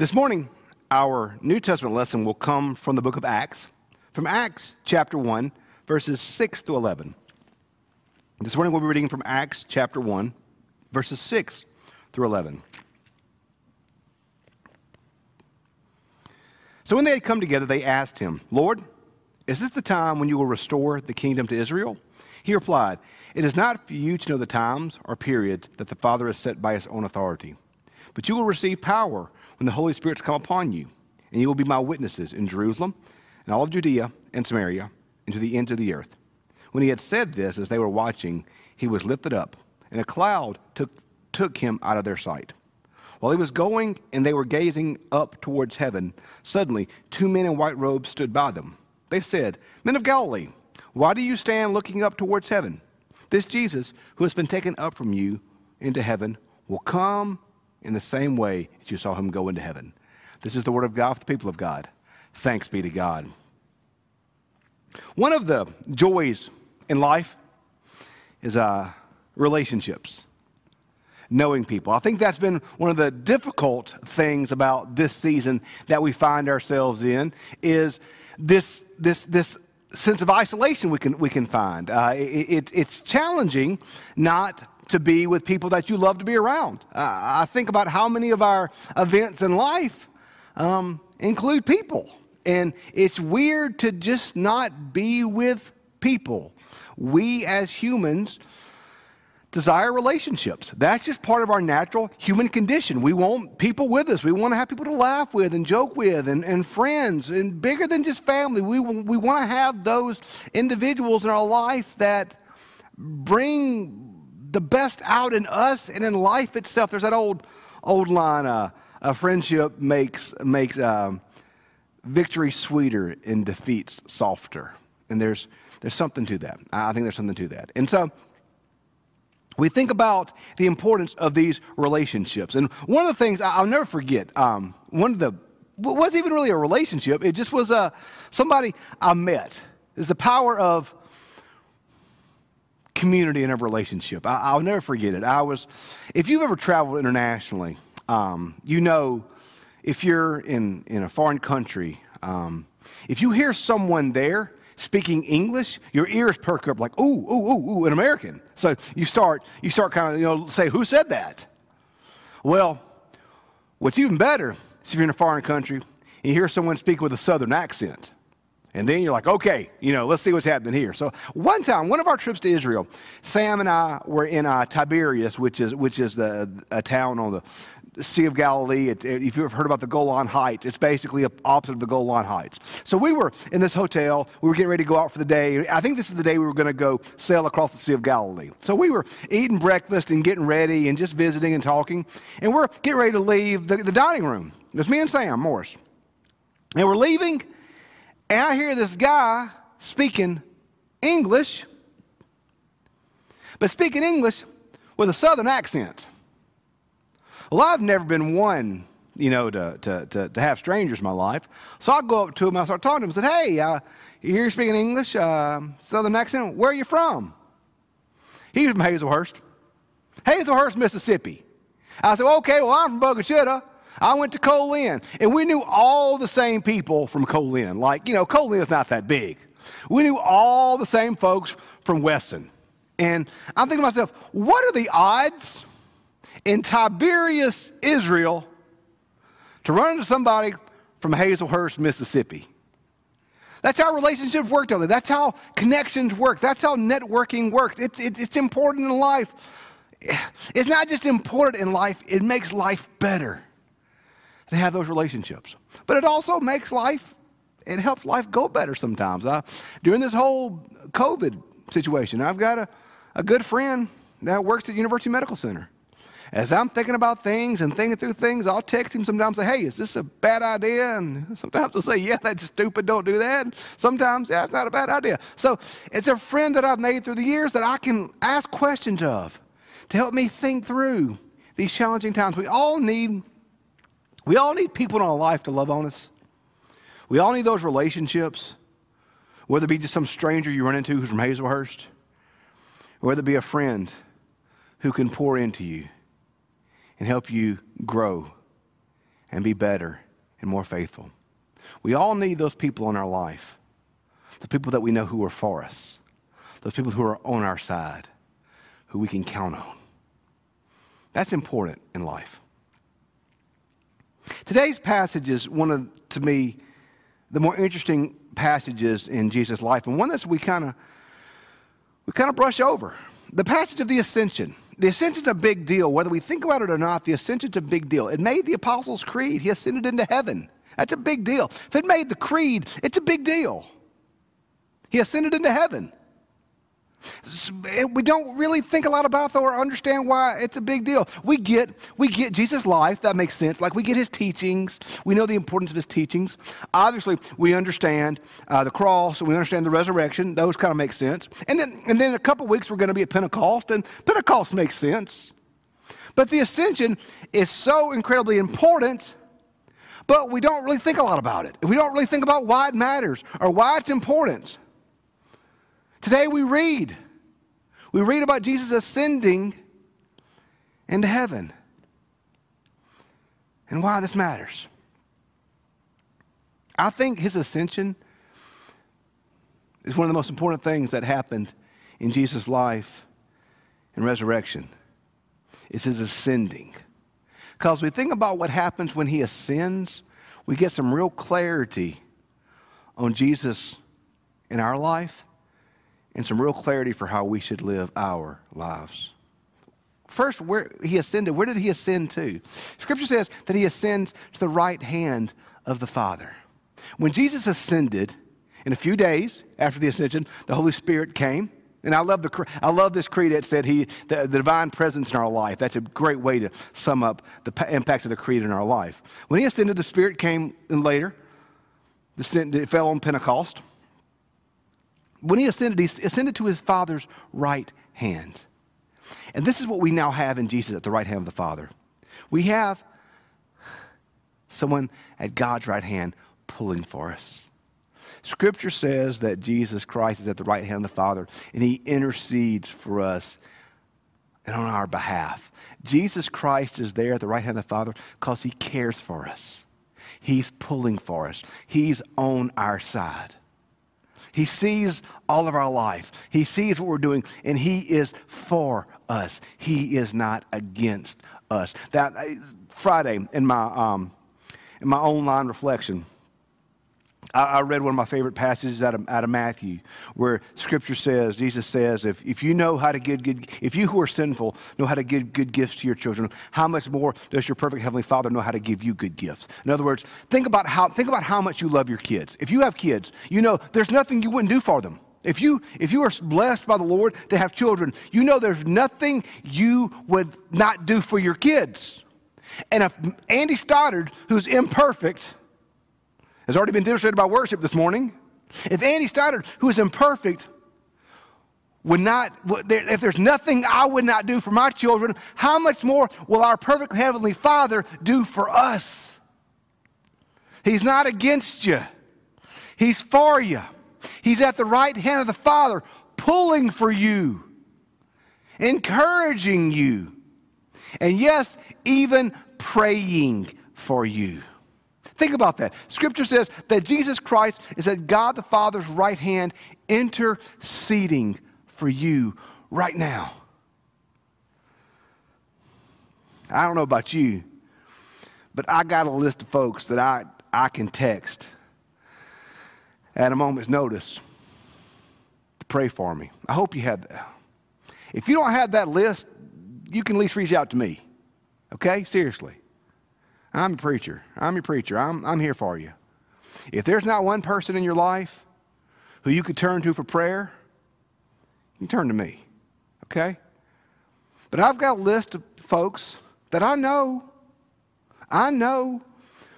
This morning, our New Testament lesson will come from the book of Acts, from Acts chapter 1, verses 6 to 11. This morning, we'll be reading from Acts chapter 1, verses 6 through 11. So when they had come together, they asked him, Lord, is this the time when you will restore the kingdom to Israel? He replied, It is not for you to know the times or periods that the Father has set by his own authority, but you will receive power when the Holy Spirit has come upon you, and you will be my witnesses in Jerusalem and all of Judea and Samaria and to the ends of the earth. When he had said this, as they were watching, he was lifted up, and a cloud took, took him out of their sight. While he was going and they were gazing up towards heaven, suddenly two men in white robes stood by them. They said, Men of Galilee, why do you stand looking up towards heaven? This Jesus, who has been taken up from you into heaven, will come in the same way that you saw him go into heaven. This is the word of God for the people of God. Thanks be to God. One of the joys in life is uh, relationships, knowing people. I think that's been one of the difficult things about this season that we find ourselves in is this, this, this sense of isolation we can, we can find. Uh, it, it, it's challenging not to be with people that you love to be around. Uh, I think about how many of our events in life um, include people. And it's weird to just not be with people. We as humans desire relationships. That's just part of our natural human condition. We want people with us. We want to have people to laugh with and joke with and, and friends and bigger than just family. We, we want to have those individuals in our life that bring the best out in us and in life itself. There's that old, old line uh, a friendship makes, makes um, victory sweeter and defeats softer. And there's, there's something to that. I think there's something to that. And so, we think about the importance of these relationships. And one of the things I'll never forget, um, one of the, wasn't even really a relationship, it just was uh, somebody I met. It's the power of community in a relationship. I, will never forget it. I was, if you've ever traveled internationally, um, you know, if you're in, in a foreign country, um, if you hear someone there speaking English, your ears perk up like, ooh, ooh, ooh, ooh, an American. So you start, you start kind of, you know, say, who said that? Well, what's even better is if you're in a foreign country and you hear someone speak with a southern accent. And then you're like, okay, you know, let's see what's happening here. So one time, one of our trips to Israel, Sam and I were in uh, Tiberias, which is which is the a town on the Sea of Galilee. It, if you've heard about the Golan Heights, it's basically opposite of the Golan Heights. So we were in this hotel. We were getting ready to go out for the day. I think this is the day we were going to go sail across the Sea of Galilee. So we were eating breakfast and getting ready and just visiting and talking. And we're getting ready to leave the, the dining room. It's me and Sam Morris. And we're leaving and I hear this guy speaking English, but speaking English with a southern accent. Well, I've never been one, you know, to, to, to, to have strangers in my life. So I go up to him, I start talking to him, I said, Hey, uh, you hear speaking English, uh, southern accent, where are you from? He was from Hazlehurst. Hazlehurst, Mississippi. I said, Okay, well, I'm from Chitto. I went to Co-Lin, and we knew all the same people from Co-Lin. Like, you know, Co-Lin is not that big. We knew all the same folks from Wesson. And I'm thinking to myself, what are the odds in Tiberias, Israel, to run into somebody from Hazlehurst, Mississippi? That's how relationships work, don't they? That's how connections work. That's how networking works. It's, it, it's important in life. It's not just important in life, it makes life better to have those relationships. But it also makes life, it helps life go better sometimes. I, during this whole COVID situation, I've got a, a good friend that works at University Medical Center. As I'm thinking about things and thinking through things, I'll text him sometimes say, hey, is this a bad idea? And sometimes I'll say, yeah, that's stupid, don't do that. Sometimes, yeah, it's not a bad idea. So it's a friend that I've made through the years that I can ask questions of to help me think through these challenging times. We all need we all need people in our life to love on us. We all need those relationships, whether it be just some stranger you run into who's from Hazlehurst, or whether it be a friend who can pour into you and help you grow and be better and more faithful. We all need those people in our life, the people that we know who are for us, those people who are on our side, who we can count on. That's important in life. Today's passage is one of, to me, the more interesting passages in Jesus' life, and one that we kind of we kind of brush over. The passage of the ascension. The ascension's a big deal. Whether we think about it or not, the ascension's a big deal. It made the Apostles' Creed. He ascended into heaven. That's a big deal. If it made the creed, it's a big deal. He ascended into heaven. We don't really think a lot about though or understand why it's a big deal. We get we get Jesus' life, that makes sense. Like we get his teachings, we know the importance of his teachings. Obviously, we understand uh, the cross we understand the resurrection. Those kind of make sense. And then and then in a couple weeks we're going to be at Pentecost, and Pentecost makes sense. But the ascension is so incredibly important, but we don't really think a lot about it. We don't really think about why it matters or why it's important. Today we read. We read about Jesus ascending into heaven and why this matters. I think his ascension is one of the most important things that happened in Jesus' life and resurrection. It's his ascending. Because we think about what happens when he ascends, we get some real clarity on Jesus in our life and some real clarity for how we should live our lives. First, where he ascended, where did he ascend to? Scripture says that he ascends to the right hand of the Father. When Jesus ascended, in a few days after the ascension, the Holy Spirit came. And I love, the, I love this creed that said he, the, the divine presence in our life. That's a great way to sum up the impact of the creed in our life. When he ascended, the Spirit came later. The, it fell on Pentecost. When he ascended, he ascended to his Father's right hand. And this is what we now have in Jesus at the right hand of the Father. We have someone at God's right hand pulling for us. Scripture says that Jesus Christ is at the right hand of the Father and he intercedes for us and on our behalf. Jesus Christ is there at the right hand of the Father because he cares for us. He's pulling for us, he's on our side. He sees all of our life. He sees what we're doing, and He is for us. He is not against us. That Friday in my um, in my online reflection, I, I, read one of my favorite passages out of, out of Matthew where scripture says, Jesus says, if, if you know how to give good, if you who are sinful know how to give good gifts to your children, how much more does your perfect heavenly father know how to give you good gifts? In other words, think about how, think about how much you love your kids. If you have kids, you know there's nothing you wouldn't do for them. If you, if you are blessed by the Lord to have children, you know there's nothing you would not do for your kids. And if Andy Stoddard, who's imperfect, has already been demonstrated by worship this morning. If Andy Stoddard, who is imperfect, would not, if there's nothing I would not do for my children, how much more will our perfect Heavenly Father do for us? He's not against you, He's for you. He's at the right hand of the Father, pulling for you, encouraging you, and yes, even praying for you. Think about that. Scripture says that Jesus Christ is at God the Father's right hand, interceding for you right now. I don't know about you, but I got a list of folks that I, I can text at a moment's notice to pray for me. I hope you have that. If you don't have that list, you can at least reach out to me. Okay? Seriously. I'm a preacher. I'm your preacher. I'm, I'm here for you. If there's not one person in your life who you could turn to for prayer, you turn to me. Okay? But I've got a list of folks that I know, I know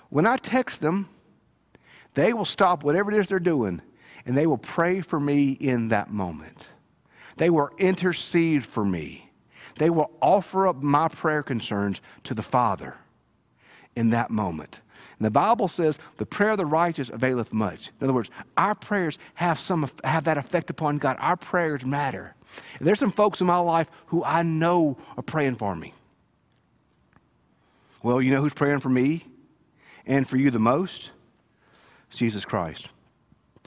when I text them, they will stop whatever it is they're doing and they will pray for me in that moment. They will intercede for me. They will offer up my prayer concerns to the Father in that moment. And the Bible says the prayer of the righteous availeth much. In other words, our prayers have, some, have that effect upon God. Our prayers matter. And there's some folks in my life who I know are praying for me. Well, you know who's praying for me and for you the most? Jesus Christ.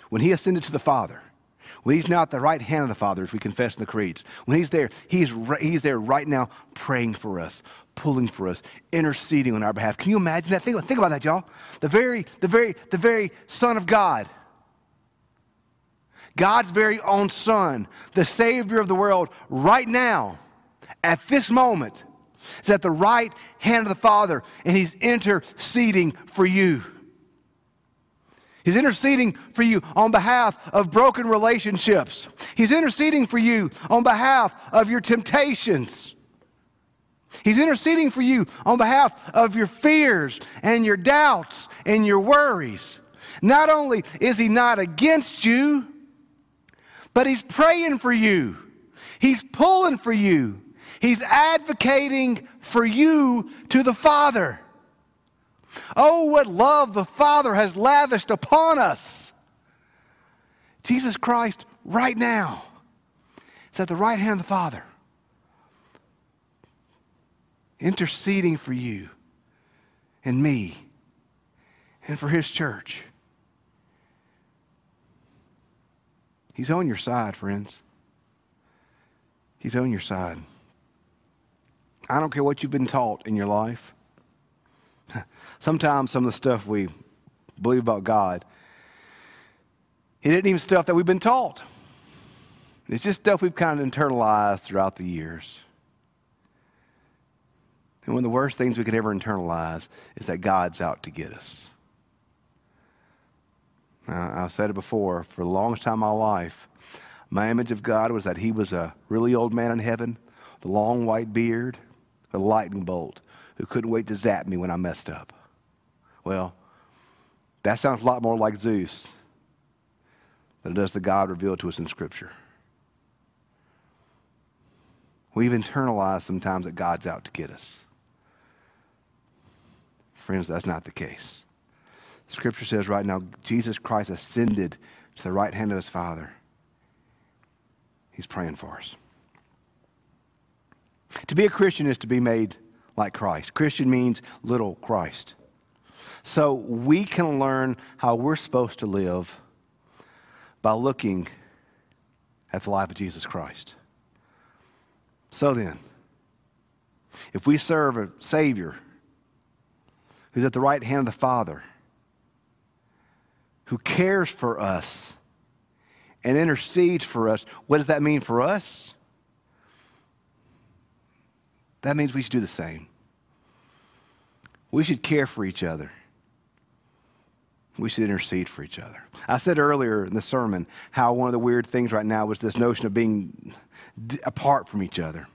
When he ascended to the Father, when he's now at the right hand of the Father, as we confess in the creeds, when he's there, he's, he's there right now praying for us, pulling for us, interceding on our behalf. Can you imagine that? Think, think about that, y'all. The very, the very, the very Son of God, God's very own Son, the Savior of the world, right now, at this moment, is at the right hand of the Father, and He's interceding for you. He's interceding for you on behalf of broken relationships. He's interceding for you on behalf of your temptations. He's interceding for you on behalf of your fears and your doubts and your worries. Not only is he not against you, but he's praying for you. He's pulling for you. He's advocating for you to the Father. Oh, what love the Father has lavished upon us. Jesus Christ, right now, is at the right hand of the Father, interceding for you and me and for His church. He's on your side, friends. He's on your side. I don't care what you've been taught in your life. Sometimes some of the stuff we believe about God, it isn't even stuff that we've been taught. It's just stuff we've kind of internalized throughout the years. And one of the worst things we could ever internalize is that God's out to get us. Now, I've said it before, for the longest time in my life, my image of God was that He was a really old man in heaven, the long white beard, a lightning bolt who couldn't wait to zap me when I messed up. Well, that sounds a lot more like Zeus than it does the God revealed to us in Scripture. We've internalized sometimes that God's out to get us. Friends, that's not the case. Scripture says right now, Jesus Christ ascended to the right hand of his Father. He's praying for us. To be a Christian is to be made like Christ. Christian means little Christ. So we can learn how we're supposed to live by looking at the life of Jesus Christ. So then, if we serve a Savior who's at the right hand of the Father, who cares for us and intercedes for us, what does that mean for us? That means we should do the same. We should care for each other. We should intercede for each other. I said earlier in the sermon how one of the weird things right now was this notion of being apart from each other.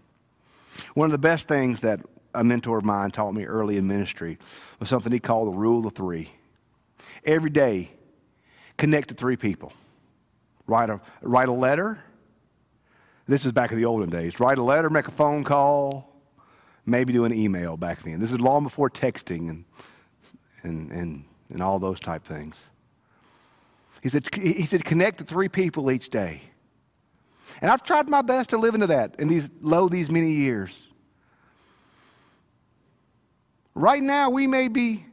One of the best things that a mentor of mine taught me early in ministry was something he called the rule of three. Every day, connect to three people. Write a, write a letter. This is back in the olden days. Write a letter, make a phone call, maybe do an email back then. This is long before texting and, and, and, and all those type things. He said, he said, connect to three people each day. And I've tried my best to live into that in these low these many years. Right now, we may be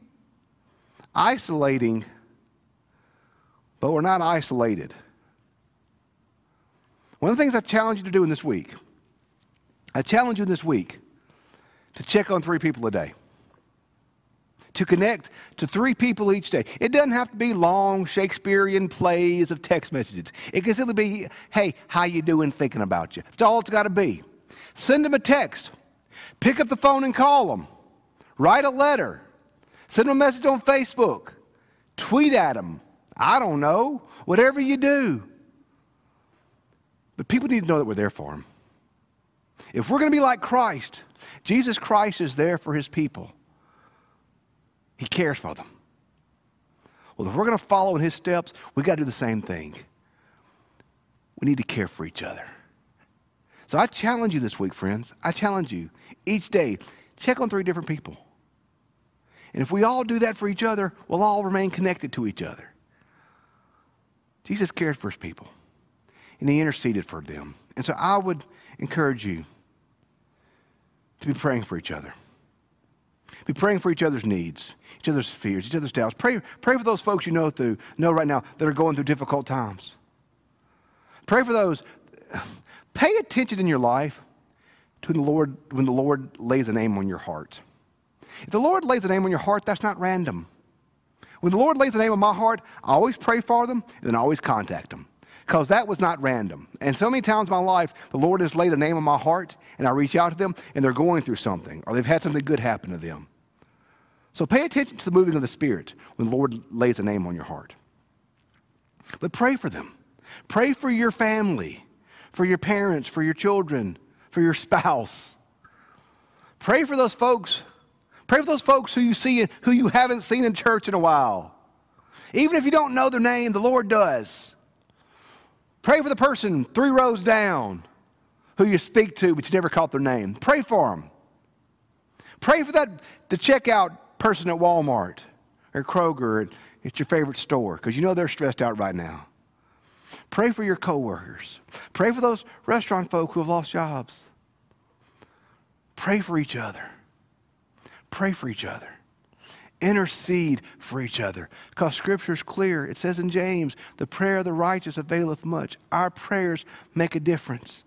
isolating but we're not isolated. One of the things I challenge you to do in this week, I challenge you in this week to check on three people a day. To connect to three people each day. It doesn't have to be long Shakespearean plays of text messages. It can simply be, hey, how you doing, thinking about you. That's all it's got to be. Send them a text. Pick up the phone and call them. Write a letter. Send them a message on Facebook. Tweet at them. I don't know. Whatever you do. But people need to know that we're there for them. If we're going to be like Christ, Jesus Christ is there for his people. He cares for them. Well, if we're going to follow in his steps, we got to do the same thing. We need to care for each other. So I challenge you this week, friends. I challenge you each day, check on three different people. And if we all do that for each other, we'll all remain connected to each other. Jesus cared for his people, and he interceded for them. And so I would encourage you to be praying for each other. Be praying for each other's needs, each other's fears, each other's doubts. Pray, pray for those folks you know through know right now that are going through difficult times. Pray for those. Pay attention in your life to when the Lord when the Lord lays a name on your heart. If the Lord lays a name on your heart, that's not random. When the Lord lays a name on my heart, I always pray for them and then I always contact them because that was not random. And so many times in my life, the Lord has laid a name on my heart, and I reach out to them, and they're going through something, or they've had something good happen to them. So pay attention to the moving of the Spirit when the Lord lays a name on your heart. But pray for them. Pray for your family, for your parents, for your children, for your spouse. Pray for those folks. Pray for those folks who you see who you haven't seen in church in a while. Even if you don't know their name, the Lord does. Pray for the person three rows down who you speak to, but you never caught their name. Pray for them. Pray for that the checkout person at Walmart or Kroger at, your favorite store because you know they're stressed out right now. Pray for your coworkers. Pray for those restaurant folk who have lost jobs. Pray for each other. Pray for each other. Intercede for each other. Because Scripture is clear. It says in James, the prayer of the righteous availeth much. Our prayers make a difference.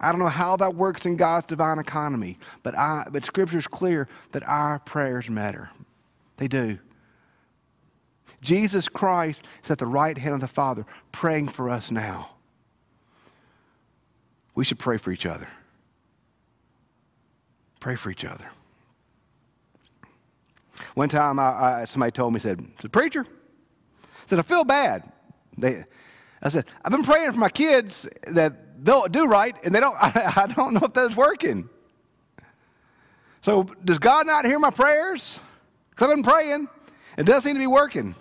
I don't know how that works in God's divine economy, but, I, but Scripture is clear that our prayers matter. They do. Jesus Christ is at the right hand of the Father, praying for us now. We should pray for each other. Pray for each other. One time, I, I, somebody told me, said, Preacher, I said, I feel bad. They, I said, I've been praying for my kids that they'll do right, and they don't, I, I don't know if that's working. So, does God not hear my prayers? Because I've been praying. It does seem to be working.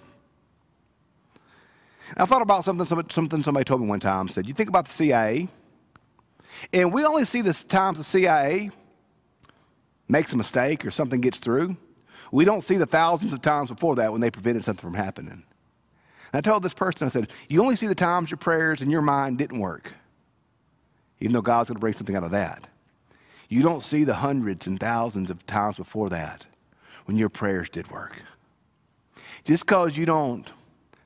I thought about something, something somebody told me one time. Said, You think about the CIA, and we only see the times the CIA makes a mistake or something gets through. We don't see the thousands of times before that when they prevented something from happening. And I told this person, I said, You only see the times your prayers and your mind didn't work, even though God's going to bring something out of that. You don't see the hundreds and thousands of times before that when your prayers did work. Just because you don't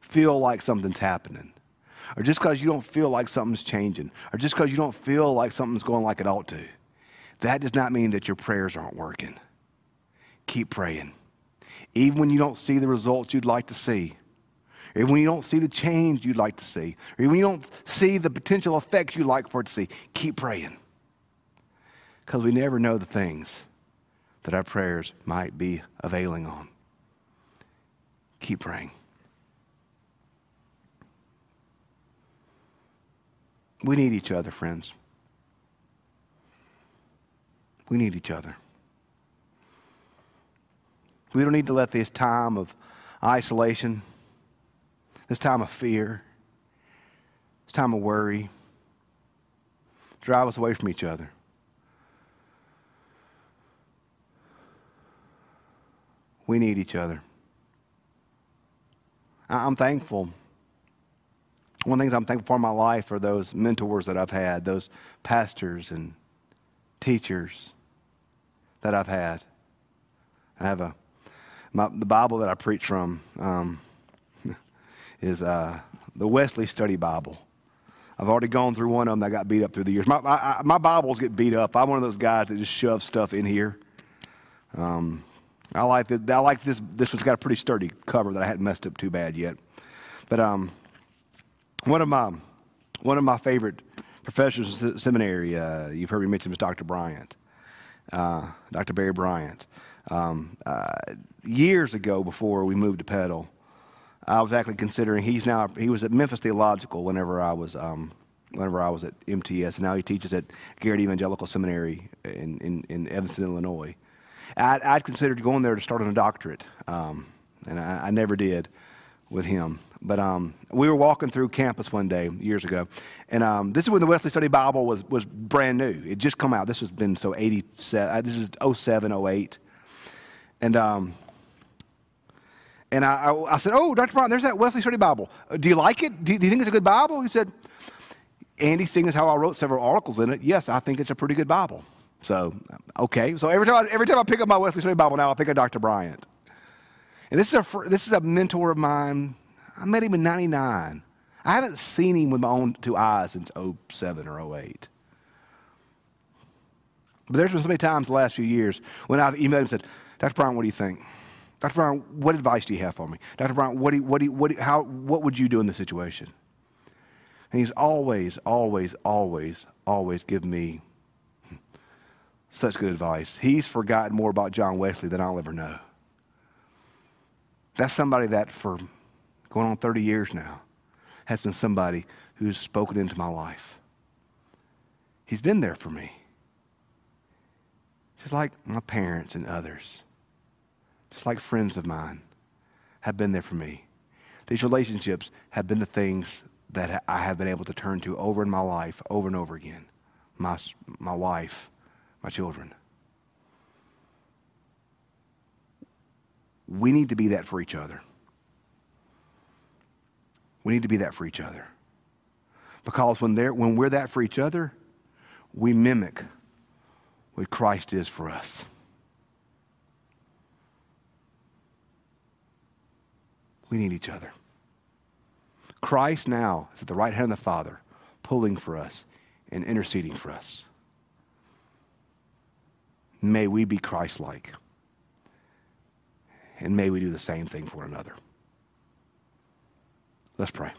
feel like something's happening, or just because you don't feel like something's changing, or just because you don't feel like something's going like it ought to, that does not mean that your prayers aren't working keep praying. Even when you don't see the results you'd like to see, even when you don't see the change you'd like to see, or even when you don't see the potential effects you'd like for it to see, keep praying. Because we never know the things that our prayers might be availing on. Keep praying. We need each other, friends. We need each other. We don't need to let this time of isolation, this time of fear, this time of worry, drive us away from each other. We need each other. I'm thankful. One of the things I'm thankful for in my life are those mentors that I've had, those pastors and teachers that I've had. I have a my, the Bible that I preach from um, is uh, the Wesley Study Bible. I've already gone through one of them that got beat up through the years. My, my Bibles get beat up. I'm one of those guys that just shove stuff in here. Um, I like this. I like this. This one's got a pretty sturdy cover that I hadn't messed up too bad yet. But um, one of my one of my favorite professors in seminary, uh, you've heard me mention, is Dr. Bryant, uh, Dr. Barry Bryant. Um, uh, years ago, before we moved to Petal, I was actually considering. He's now he was at Memphis Theological whenever I was um, whenever I was at MTS, now he teaches at Garrett Evangelical Seminary in, in, in Evanston, Illinois. I'd, I'd, considered going there to start on a doctorate, um, and I, I, never did with him. But um, we were walking through campus one day years ago, and um, this is when the Wesley Study Bible was was brand new. It just come out. This has been so 87. Uh, this is 07, 08. And, um, and I, I, I, said, Oh, Dr. Brown, there's that Wesley Study Bible. Uh, do you like it? Do you, do you think it's a good Bible? He said, Andy, seeing as how I wrote several articles in it, yes, I think it's a pretty good Bible. So, okay. So every time, every time I pick up my Wesley Study Bible now, I think of Dr. Bryant. And this is a, this is a mentor of mine. I met him in 99. I haven't seen him with my own two eyes since 07 or 08. But there's been so many times the last few years when I've emailed him and said, Dr. Brown, what do you think? Dr. Brown, what advice do you have for me? Dr. Brown, what, do you, what, do you, what, do you, how, what would you do in this situation? And he's always, always, always, always given me such good advice. He's forgotten more about John Wesley than I'll ever know. That's somebody that for going on 30 years now has been somebody who's spoken into my life. He's been there for me. Just like my parents and others, just like friends of mine have been there for me. These relationships have been the things that I have been able to turn to over in my life, over and over again. My, my wife, my children. We need to be that for each other. We need to be that for each other. Because when, when we're that for each other, we mimic what Christ is for us. We need each other. Christ now is at the right hand of the Father, pulling for us and interceding for us. May we be Christ like. And may we do the same thing for another. Let's pray.